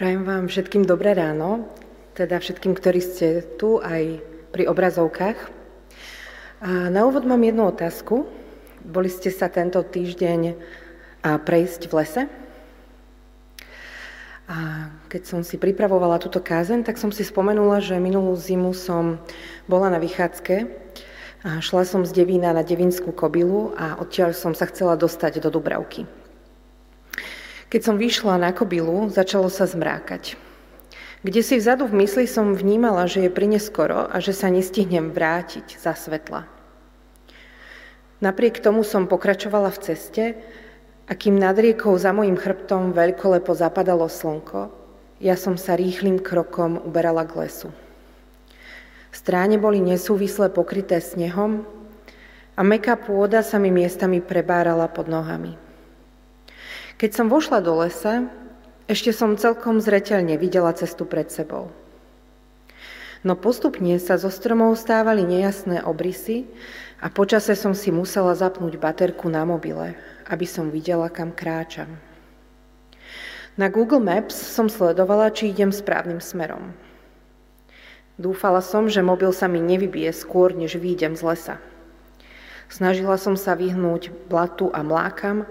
Prajem vám všetkým dobré ráno, teda všetkým, ktorí ste tu aj pri obrazovkách. A na úvod mám jednu otázku. Boli ste sa tento týždeň prejsť v lese? A keď som si pripravovala túto kázen, tak som si spomenula, že minulú zimu som bola na vychádzke a šla som z Devína na Devinskú kobilu a odtiaľ som sa chcela dostať do Dubravky. Keď som vyšla na kobilu, začalo sa zmrákať. Kde si vzadu v mysli som vnímala, že je prineskoro a že sa nestihnem vrátiť za svetla. Napriek tomu som pokračovala v ceste a kým nad riekou za mojim chrbtom veľkolepo zapadalo slnko, ja som sa rýchlým krokom uberala k lesu. Stráne boli nesúvisle pokryté snehom a meká pôda sa mi miestami prebárala pod nohami. Keď som vošla do lesa, ešte som celkom zreteľne videla cestu pred sebou. No postupne sa zo stromov stávali nejasné obrysy a počase som si musela zapnúť baterku na mobile, aby som videla, kam kráčam. Na Google Maps som sledovala, či idem správnym smerom. Dúfala som, že mobil sa mi nevybije skôr, než výjdem z lesa. Snažila som sa vyhnúť blatu a mlákam,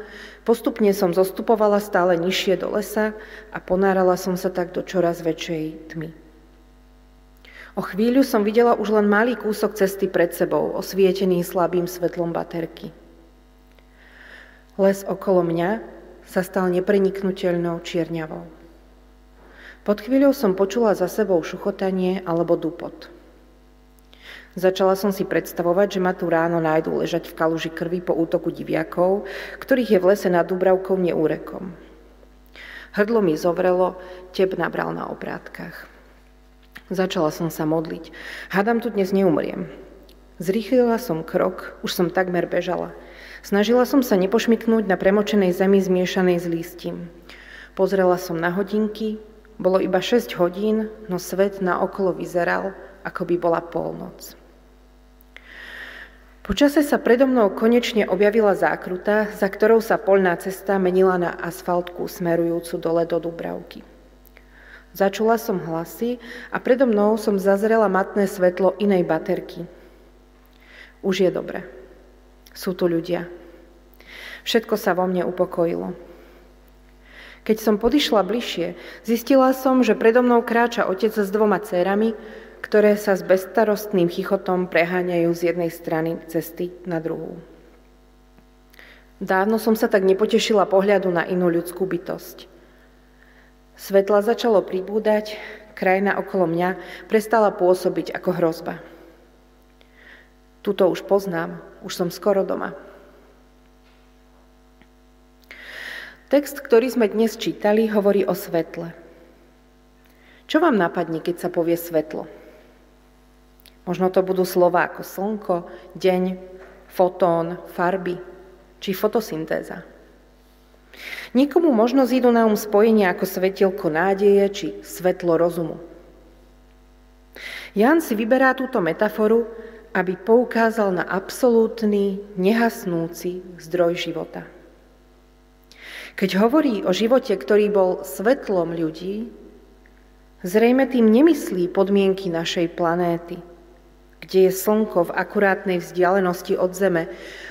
postupne som zostupovala stále nižšie do lesa a ponárala som sa tak do čoraz väčšej tmy. O chvíľu som videla už len malý kúsok cesty pred sebou, osvietený slabým svetlom baterky. Les okolo mňa sa stal nepreniknutelnou čierňavou. Pod chvíľou som počula za sebou šuchotanie alebo dupot. Začala som si predstavovať, že ma tu ráno nájdú ležať v kaluži krvi po útoku diviakov, ktorých je v lese nad Dubravkou neúrekom. Hrdlo mi zovrelo, teb nabral na obrátkach. Začala som sa modliť. Hádam tu dnes neumriem. Zrýchlila som krok, už som takmer bežala. Snažila som sa nepošmiknúť na premočenej zemi zmiešanej s lístím. Pozrela som na hodinky, bolo iba 6 hodín, no svet na okolo vyzeral, ako by bola polnoc. Počase sa predo mnou konečne objavila zákruta, za ktorou sa polná cesta menila na asfaltku smerujúcu dole do Dubravky. Začula som hlasy a predo mnou som zazrela matné svetlo inej baterky. Už je dobre. Sú tu ľudia. Všetko sa vo mne upokojilo. Keď som podišla bližšie, zistila som, že predo mnou kráča otec s dvoma cérami, ktoré sa s bezstarostným chichotom preháňajú z jednej strany cesty na druhú. Dávno som sa tak nepotešila pohľadu na inú ľudskú bytosť. Svetla začalo pribúdať, krajina okolo mňa prestala pôsobiť ako hrozba. Tuto už poznám, už som skoro doma. Text, ktorý sme dnes čítali, hovorí o svetle. Čo vám napadne, keď sa povie svetlo? Možno to budú slova ako slnko, deň, fotón, farby či fotosyntéza. Nikomu možno zídu na um spojenia ako svetielko nádeje či svetlo rozumu. Jan si vyberá túto metaforu, aby poukázal na absolútny, nehasnúci zdroj života. Keď hovorí o živote, ktorý bol svetlom ľudí, zrejme tým nemyslí podmienky našej planéty – kde je slnko v akurátnej vzdialenosti od Zeme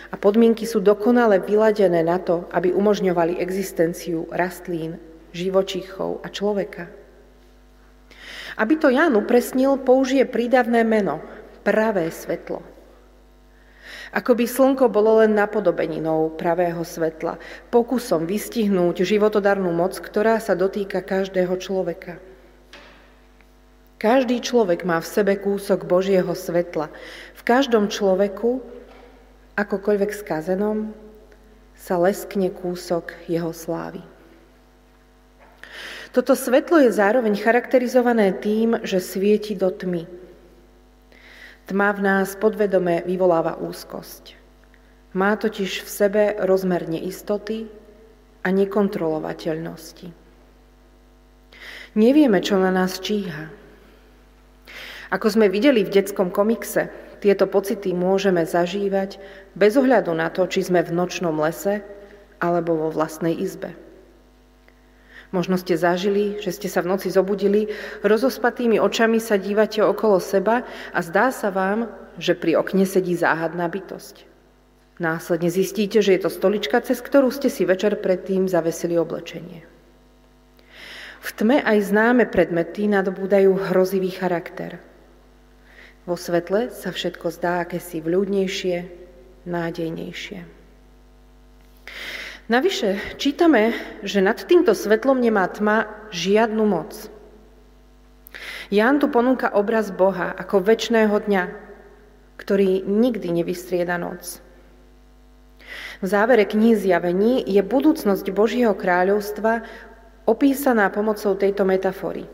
a podmienky sú dokonale vyladené na to, aby umožňovali existenciu rastlín, živočíchov a človeka. Aby to Jan upresnil, použije prídavné meno, pravé svetlo. Ako by slnko bolo len napodobeninou pravého svetla, pokusom vystihnúť životodarnú moc, ktorá sa dotýka každého človeka. Každý človek má v sebe kúsok Božieho svetla. V každom človeku, akokoľvek skazenom, sa leskne kúsok jeho slávy. Toto svetlo je zároveň charakterizované tým, že svieti do tmy. Tma v nás podvedome vyvoláva úzkosť. Má totiž v sebe rozmer neistoty a nekontrolovateľnosti. Nevieme, čo na nás číha. Ako sme videli v detskom komikse, tieto pocity môžeme zažívať bez ohľadu na to, či sme v nočnom lese alebo vo vlastnej izbe. Možno ste zažili, že ste sa v noci zobudili, rozospatými očami sa dívate okolo seba a zdá sa vám, že pri okne sedí záhadná bytosť. Následne zistíte, že je to stolička, cez ktorú ste si večer predtým zavesili oblečenie. V tme aj známe predmety nadobúdajú hrozivý charakter. Vo svetle sa všetko zdá akési vľúdnejšie, nádejnejšie. Navyše čítame, že nad týmto svetlom nemá tma žiadnu moc. Ján tu ponúka obraz Boha ako väčšného dňa, ktorý nikdy nevystrieda noc. V závere knihy Zjavení je budúcnosť Božieho kráľovstva opísaná pomocou tejto metafory.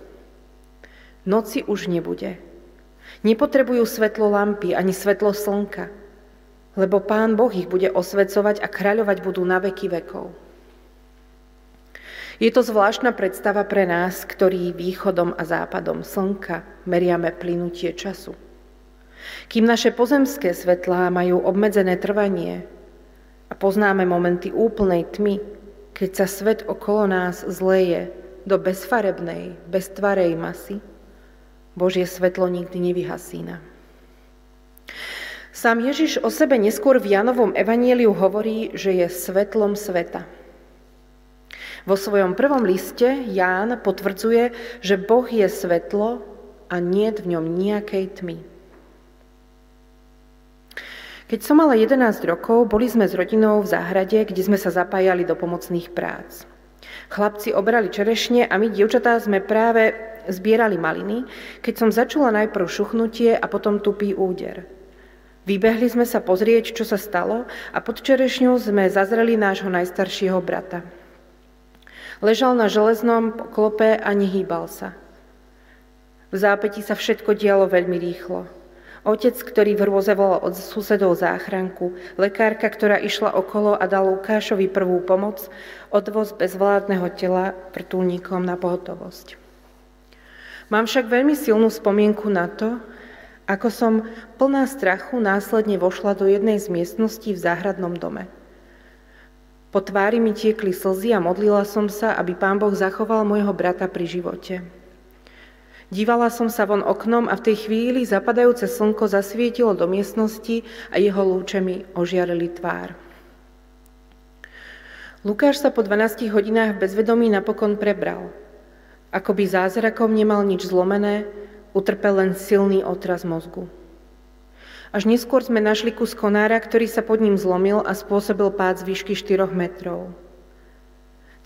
Noci už nebude. Nepotrebujú svetlo lampy ani svetlo slnka – lebo Pán Boh ich bude osvecovať a kráľovať budú na veky vekov. Je to zvláštna predstava pre nás, ktorí východom a západom slnka meriame plynutie času. Kým naše pozemské svetlá majú obmedzené trvanie a poznáme momenty úplnej tmy, keď sa svet okolo nás zleje do bezfarebnej, beztvarej masy, Božie svetlo nikdy nevyhasína. Sám Ježiš o sebe neskôr v Janovom evanieliu hovorí, že je svetlom sveta. Vo svojom prvom liste Ján potvrdzuje, že Boh je svetlo a nie v ňom nejakej tmy. Keď som mala 11 rokov, boli sme s rodinou v záhrade, kde sme sa zapájali do pomocných prác. Chlapci obrali čerešne a my, dievčatá, sme práve zbierali maliny, keď som začula najprv šuchnutie a potom tupý úder. Vybehli sme sa pozrieť, čo sa stalo a pod čerešňou sme zazreli nášho najstaršieho brata. Ležal na železnom klope a nehýbal sa. V zápäti sa všetko dialo veľmi rýchlo. Otec, ktorý v hrôze volal od susedov záchranku, lekárka, ktorá išla okolo a dala Lukášovi prvú pomoc, odvoz bezvládneho tela vrtulníkom na pohotovosť. Mám však veľmi silnú spomienku na to, ako som plná strachu následne vošla do jednej z miestností v záhradnom dome. Po tvári mi tiekli slzy a modlila som sa, aby pán Boh zachoval môjho brata pri živote. Dívala som sa von oknom a v tej chvíli zapadajúce slnko zasvietilo do miestnosti a jeho lúče mi ožiarili tvár. Lukáš sa po 12 hodinách bezvedomí napokon prebral. Ako by zázrakom nemal nič zlomené, utrpel len silný otraz mozgu. Až neskôr sme našli kus konára, ktorý sa pod ním zlomil a spôsobil pád z výšky 4 metrov.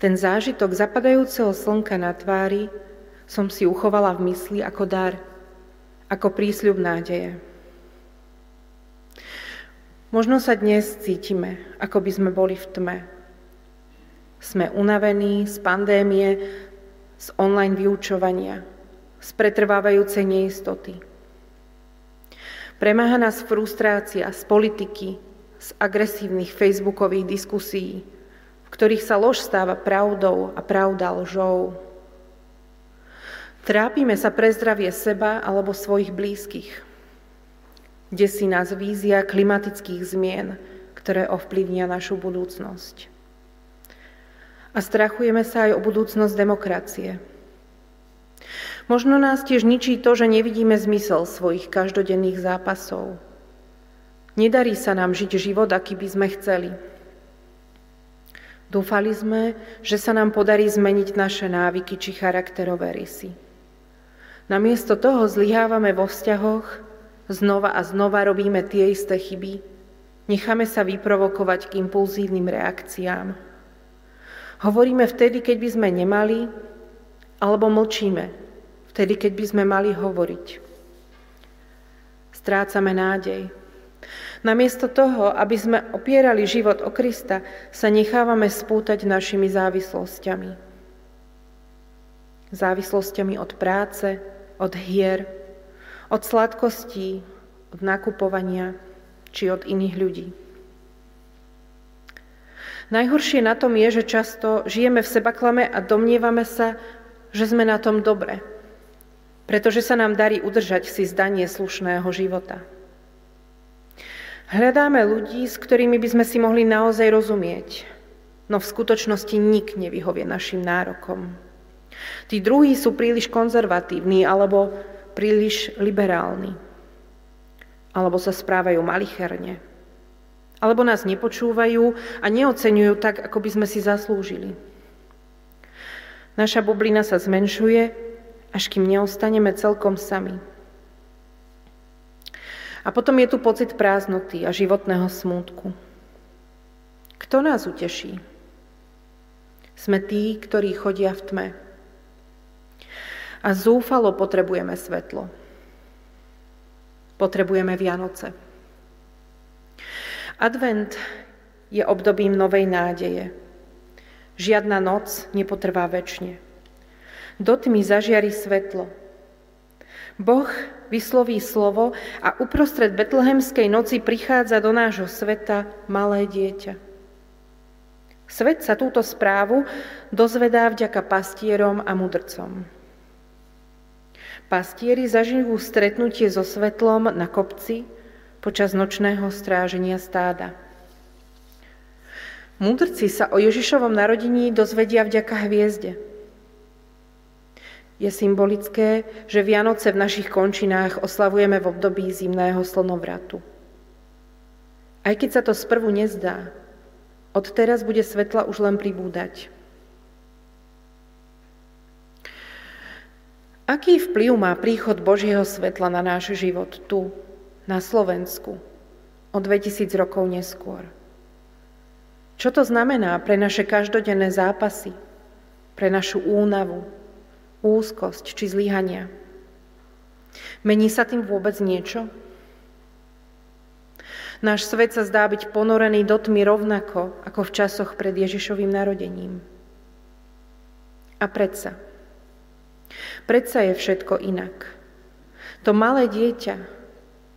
Ten zážitok zapadajúceho slnka na tvári som si uchovala v mysli ako dar, ako prísľub nádeje. Možno sa dnes cítime, ako by sme boli v tme. Sme unavení z pandémie, z online vyučovania, z pretrvávajúcej neistoty. Premáha nás frustrácia z politiky, z agresívnych facebookových diskusí, v ktorých sa lož stáva pravdou a pravda lžou. Trápime sa pre zdravie seba alebo svojich blízkych. Desí nás vízia klimatických zmien, ktoré ovplyvnia našu budúcnosť. A strachujeme sa aj o budúcnosť demokracie, Možno nás tiež ničí to, že nevidíme zmysel svojich každodenných zápasov. Nedarí sa nám žiť život, aký by sme chceli. Dúfali sme, že sa nám podarí zmeniť naše návyky či charakterové rysy. Namiesto toho zlyhávame vo vzťahoch, znova a znova robíme tie isté chyby, necháme sa vyprovokovať k impulzívnym reakciám. Hovoríme vtedy, keď by sme nemali, alebo mlčíme, vtedy, keď by sme mali hovoriť. Strácame nádej. Namiesto toho, aby sme opierali život o Krista, sa nechávame spútať našimi závislosťami. Závislosťami od práce, od hier, od sladkostí, od nakupovania či od iných ľudí. Najhoršie na tom je, že často žijeme v sebaklame a domnievame sa, že sme na tom dobre, pretože sa nám darí udržať si zdanie slušného života. Hľadáme ľudí, s ktorými by sme si mohli naozaj rozumieť, no v skutočnosti nik nevyhovie našim nárokom. Tí druhí sú príliš konzervatívni alebo príliš liberálni. Alebo sa správajú malicherne. Alebo nás nepočúvajú a neocenujú tak, ako by sme si zaslúžili. Naša bublina sa zmenšuje, až kým neostaneme celkom sami. A potom je tu pocit prázdnoty a životného smútku. Kto nás uteší? Sme tí, ktorí chodia v tme. A zúfalo potrebujeme svetlo. Potrebujeme Vianoce. Advent je obdobím novej nádeje. Žiadna noc nepotrvá väčšine. Do tmy zažiari svetlo. Boh vysloví slovo a uprostred betlehemskej noci prichádza do nášho sveta malé dieťa. Svet sa túto správu dozvedá vďaka pastierom a mudrcom. Pastieri zažijú stretnutie so svetlom na kopci počas nočného stráženia stáda. Mudrci sa o Ježišovom narodení dozvedia vďaka hviezde. Je symbolické, že Vianoce v našich končinách oslavujeme v období zimného slnovratu. Aj keď sa to sprvu nezdá, od teraz bude svetla už len pribúdať. Aký vplyv má príchod Božieho svetla na náš život tu, na Slovensku, o 2000 rokov neskôr? Čo to znamená pre naše každodenné zápasy, pre našu únavu, úzkosť či zlyhania? Mení sa tým vôbec niečo? Náš svet sa zdá byť ponorený do tmy rovnako ako v časoch pred Ježišovým narodením. A predsa. Predsa je všetko inak. To malé dieťa,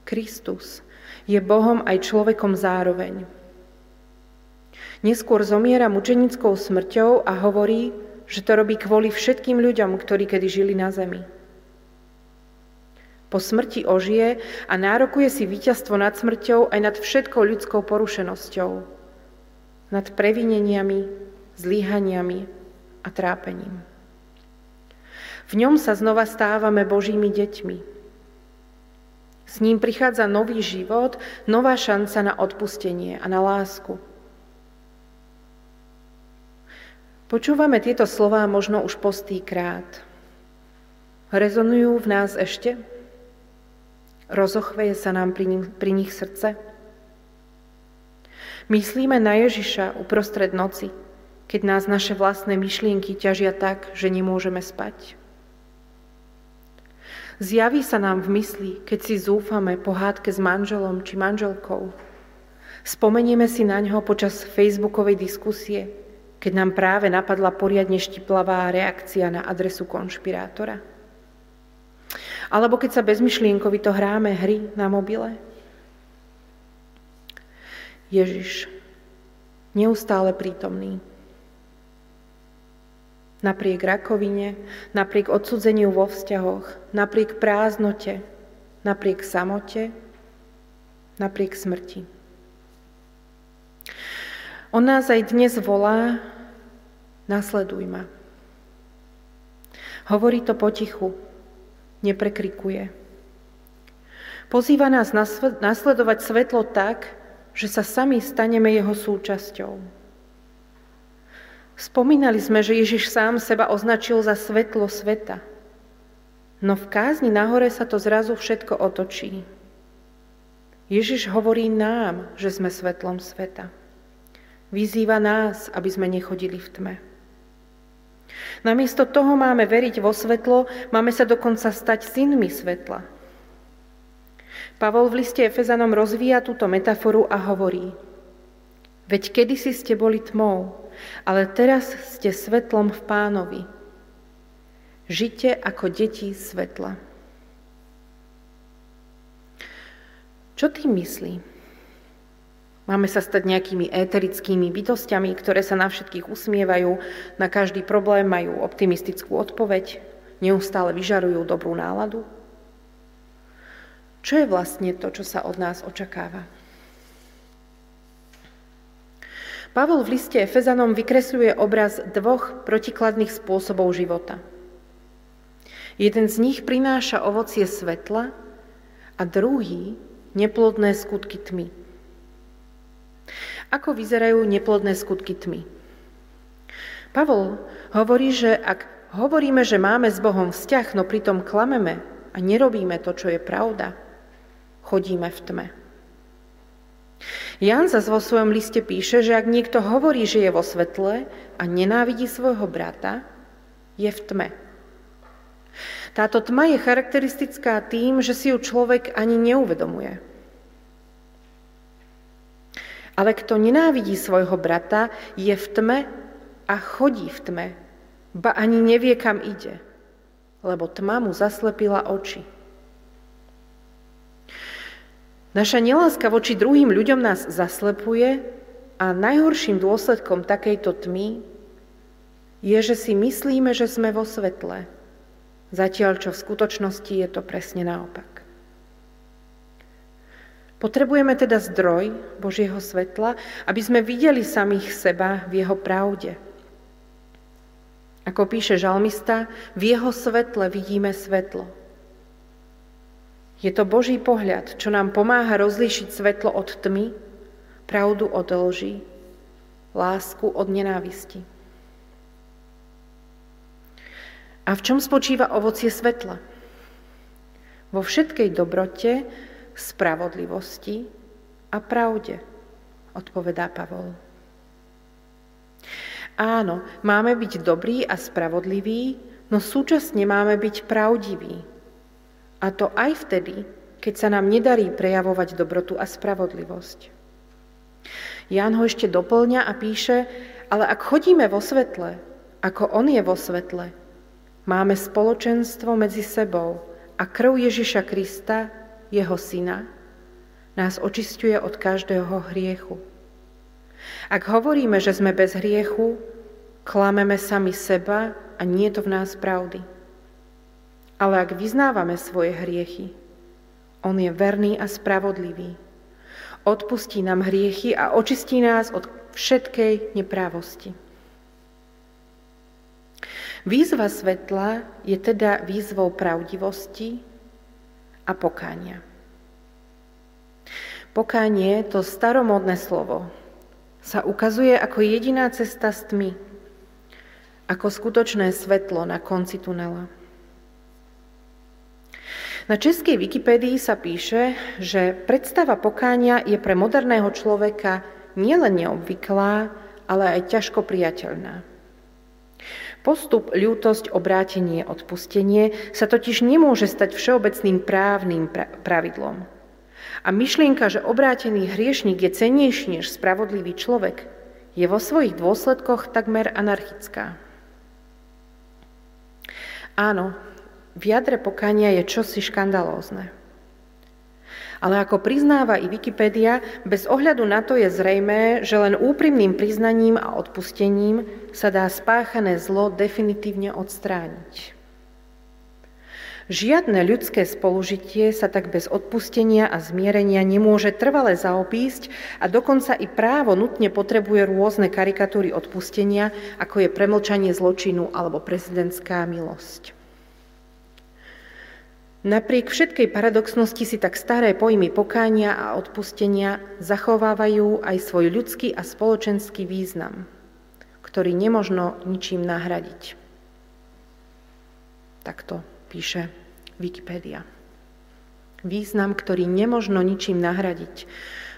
Kristus, je Bohom aj človekom zároveň. Neskôr zomiera mučenickou smrťou a hovorí, že to robí kvôli všetkým ľuďom, ktorí kedy žili na zemi. Po smrti ožije a nárokuje si víťazstvo nad smrťou aj nad všetkou ľudskou porušenosťou. Nad previneniami, zlíhaniami a trápením. V ňom sa znova stávame Božími deťmi. S ním prichádza nový život, nová šanca na odpustenie a na lásku. Počúvame tieto slová možno už postýkrát. Rezonujú v nás ešte? Rozochveje sa nám pri nich, pri nich srdce? Myslíme na Ježiša uprostred noci, keď nás naše vlastné myšlienky ťažia tak, že nemôžeme spať? Zjaví sa nám v mysli, keď si zúfame po hádke s manželom či manželkou. Spomenieme si na ňo počas facebookovej diskusie, keď nám práve napadla poriadne štiplavá reakcia na adresu konšpirátora. Alebo keď sa bezmyšlienkovito hráme hry na mobile. Ježiš, neustále prítomný. Napriek rakovine, napriek odsudzeniu vo vzťahoch, napriek prázdnote, napriek samote, napriek smrti. On nás aj dnes volá, nasleduj ma. Hovorí to potichu, neprekrikuje. Pozýva nás nasledovať svetlo tak, že sa sami staneme jeho súčasťou. Spomínali sme, že Ježiš sám seba označil za svetlo sveta. No v kázni nahore sa to zrazu všetko otočí. Ježiš hovorí nám, že sme svetlom sveta. Vyzýva nás, aby sme nechodili v tme. Namiesto toho máme veriť vo svetlo, máme sa dokonca stať synmi svetla. Pavol v liste Efezanom rozvíja túto metaforu a hovorí Veď kedysi ste boli tmou, ale teraz ste svetlom v pánovi. Žite ako deti svetla. Čo tým myslí? Máme sa stať nejakými éterickými bytostiami, ktoré sa na všetkých usmievajú, na každý problém majú optimistickú odpoveď, neustále vyžarujú dobrú náladu? Čo je vlastne to, čo sa od nás očakáva? Pavol v liste Efezanom vykresľuje obraz dvoch protikladných spôsobov života. Jeden z nich prináša ovocie svetla a druhý neplodné skutky tmy. Ako vyzerajú neplodné skutky tmy? Pavol hovorí, že ak hovoríme, že máme s Bohom vzťah, no pritom klameme a nerobíme to, čo je pravda, chodíme v tme. Jan zase vo svojom liste píše, že ak niekto hovorí, že je vo svetle a nenávidí svojho brata, je v tme. Táto tma je charakteristická tým, že si ju človek ani neuvedomuje. Ale kto nenávidí svojho brata, je v tme a chodí v tme, ba ani nevie, kam ide, lebo tma mu zaslepila oči. Naša neláska voči druhým ľuďom nás zaslepuje a najhorším dôsledkom takejto tmy je, že si myslíme, že sme vo svetle, zatiaľ čo v skutočnosti je to presne naopak. Potrebujeme teda zdroj Božieho svetla, aby sme videli samých seba v jeho pravde. Ako píše žalmista, v jeho svetle vidíme svetlo. Je to Boží pohľad, čo nám pomáha rozlíšiť svetlo od tmy, pravdu od lži, lásku od nenávisti. A v čom spočíva ovocie svetla? Vo všetkej dobrote, spravodlivosti a pravde, odpovedá Pavol. Áno, máme byť dobrí a spravodliví, no súčasne máme byť pravdiví. A to aj vtedy, keď sa nám nedarí prejavovať dobrotu a spravodlivosť. Ján ho ešte doplňa a píše, ale ak chodíme vo svetle, ako on je vo svetle, Máme spoločenstvo medzi sebou a krv Ježiša Krista, jeho syna, nás očistuje od každého hriechu. Ak hovoríme, že sme bez hriechu, klameme sami seba a nie je to v nás pravdy. Ale ak vyznávame svoje hriechy, On je verný a spravodlivý. Odpustí nám hriechy a očistí nás od všetkej neprávosti. Výzva svetla je teda výzvou pravdivosti a pokánia. Pokánie, to staromodné slovo, sa ukazuje ako jediná cesta z tmy, ako skutočné svetlo na konci tunela. Na českej Wikipédii sa píše, že predstava pokánia je pre moderného človeka nielen neobvyklá, ale aj ťažko priateľná. Postup, ľútosť, obrátenie, odpustenie sa totiž nemôže stať všeobecným právnym pravidlom. A myšlienka, že obrátený hriešnik je cenejší než spravodlivý človek, je vo svojich dôsledkoch takmer anarchická. Áno, v jadre pokania je čosi škandalózne. Ale ako priznáva i Wikipedia, bez ohľadu na to je zrejmé, že len úprimným priznaním a odpustením sa dá spáchané zlo definitívne odstrániť. Žiadne ľudské spolužitie sa tak bez odpustenia a zmierenia nemôže trvale zaopísť a dokonca i právo nutne potrebuje rôzne karikatúry odpustenia, ako je premlčanie zločinu alebo prezidentská milosť. Napriek všetkej paradoxnosti si tak staré pojmy pokánia a odpustenia zachovávajú aj svoj ľudský a spoločenský význam, ktorý nemožno ničím nahradiť. Takto píše Wikipédia. Význam, ktorý nemožno ničím nahradiť.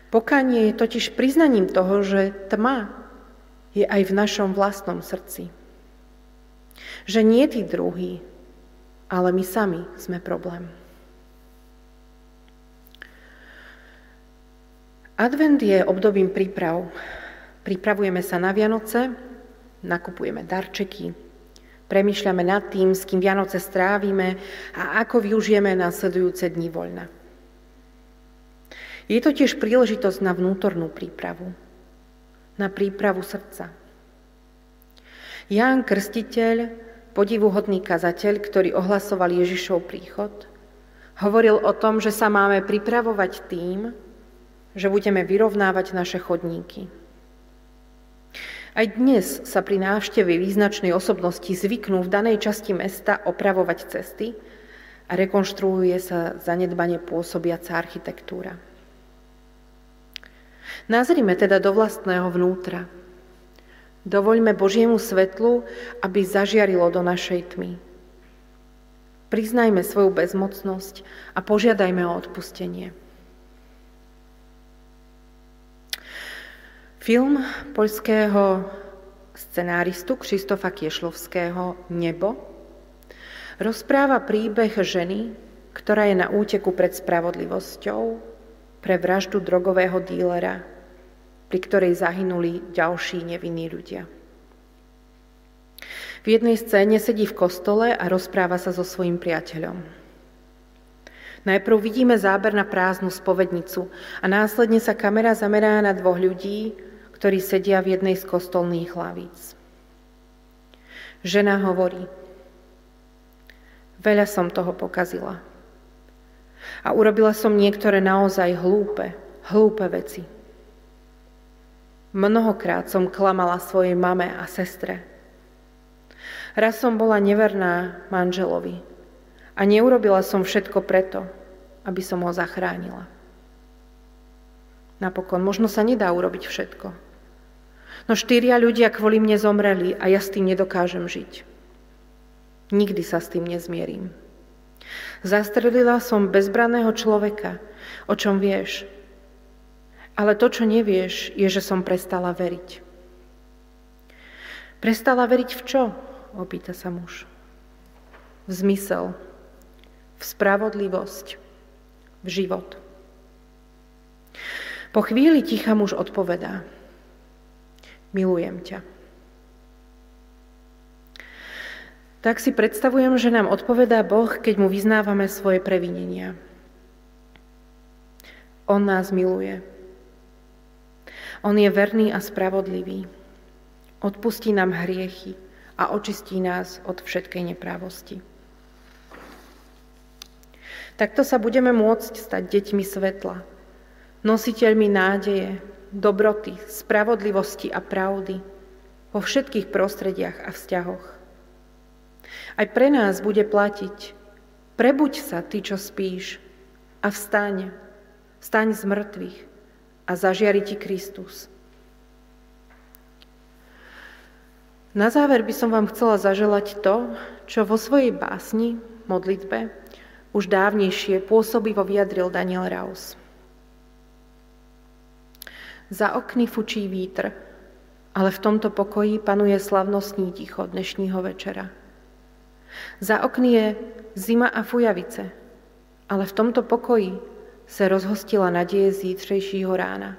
Pokánie je totiž priznaním toho, že tma je aj v našom vlastnom srdci. Že nie tí druhí, ale my sami sme problém. Advent je obdobím príprav. Pripravujeme sa na Vianoce, nakupujeme darčeky, premyšľame nad tým, s kým Vianoce strávime a ako využijeme následujúce dni voľna. Je to tiež príležitosť na vnútornú prípravu, na prípravu srdca. Ján Krstiteľ podivuhodný kazateľ, ktorý ohlasoval Ježišov príchod, hovoril o tom, že sa máme pripravovať tým, že budeme vyrovnávať naše chodníky. Aj dnes sa pri návšteve význačnej osobnosti zvyknú v danej časti mesta opravovať cesty a rekonštruuje sa zanedbanie pôsobiaca architektúra. Nazrime teda do vlastného vnútra. Dovoľme Božiemu svetlu, aby zažiarilo do našej tmy. Priznajme svoju bezmocnosť a požiadajme o odpustenie. Film poľského scenáristu Kristofa Kiešlovského Nebo rozpráva príbeh ženy, ktorá je na úteku pred spravodlivosťou pre vraždu drogového dílera, pri ktorej zahynuli ďalší nevinní ľudia. V jednej scéne sedí v kostole a rozpráva sa so svojím priateľom. Najprv vidíme záber na prázdnu spovednicu a následne sa kamera zamerá na dvoch ľudí, ktorí sedia v jednej z kostolných hlavíc. Žena hovorí, veľa som toho pokazila. A urobila som niektoré naozaj hlúpe, hlúpe veci. Mnohokrát som klamala svojej mame a sestre. Raz som bola neverná manželovi a neurobila som všetko preto, aby som ho zachránila. Napokon, možno sa nedá urobiť všetko. No štyria ľudia kvôli mne zomreli a ja s tým nedokážem žiť. Nikdy sa s tým nezmierim. Zastrelila som bezbraného človeka, o čom vieš. Ale to, čo nevieš, je, že som prestala veriť. Prestala veriť v čo? Opýta sa muž. V zmysel, v spravodlivosť, v život. Po chvíli ticha muž odpovedá milujem ťa. Tak si predstavujem, že nám odpovedá Boh, keď mu vyznávame svoje previnenia. On nás miluje. On je verný a spravodlivý. Odpustí nám hriechy a očistí nás od všetkej neprávosti. Takto sa budeme môcť stať deťmi svetla, nositeľmi nádeje, dobroty, spravodlivosti a pravdy vo všetkých prostrediach a vzťahoch. Aj pre nás bude platiť prebuď sa, ty, čo spíš, a vstaň, vstaň z mŕtvych a zažiari ti Kristus. Na záver by som vám chcela zaželať to, čo vo svojej básni, modlitbe, už dávnejšie pôsobivo vyjadril Daniel Raus. Za okny fučí vítr, ale v tomto pokoji panuje slavnostní ticho dnešního večera. Za okny je zima a fujavice, ale v tomto pokoji se rozhostila naděje zítřejšího rána.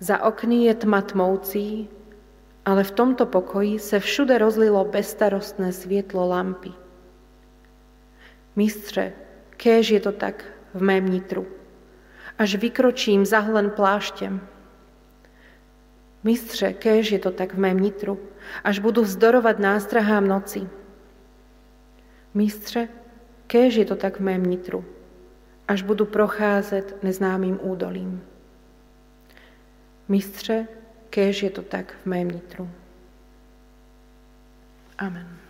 Za okny je tma tmoucí, ale v tomto pokoji se všude rozlilo bezstarostné světlo lampy. Mistře, kéž je to tak v mém nitru až vykročím zahlen pláštěm. Mistře, kéž je to tak v mém nitru, až budu vzdorovat nástrahám noci. Mistře, kéž je to tak v mém nitru, až budu procházet neznámým údolím. Mistře, kéž je to tak v mém nitru. Amen.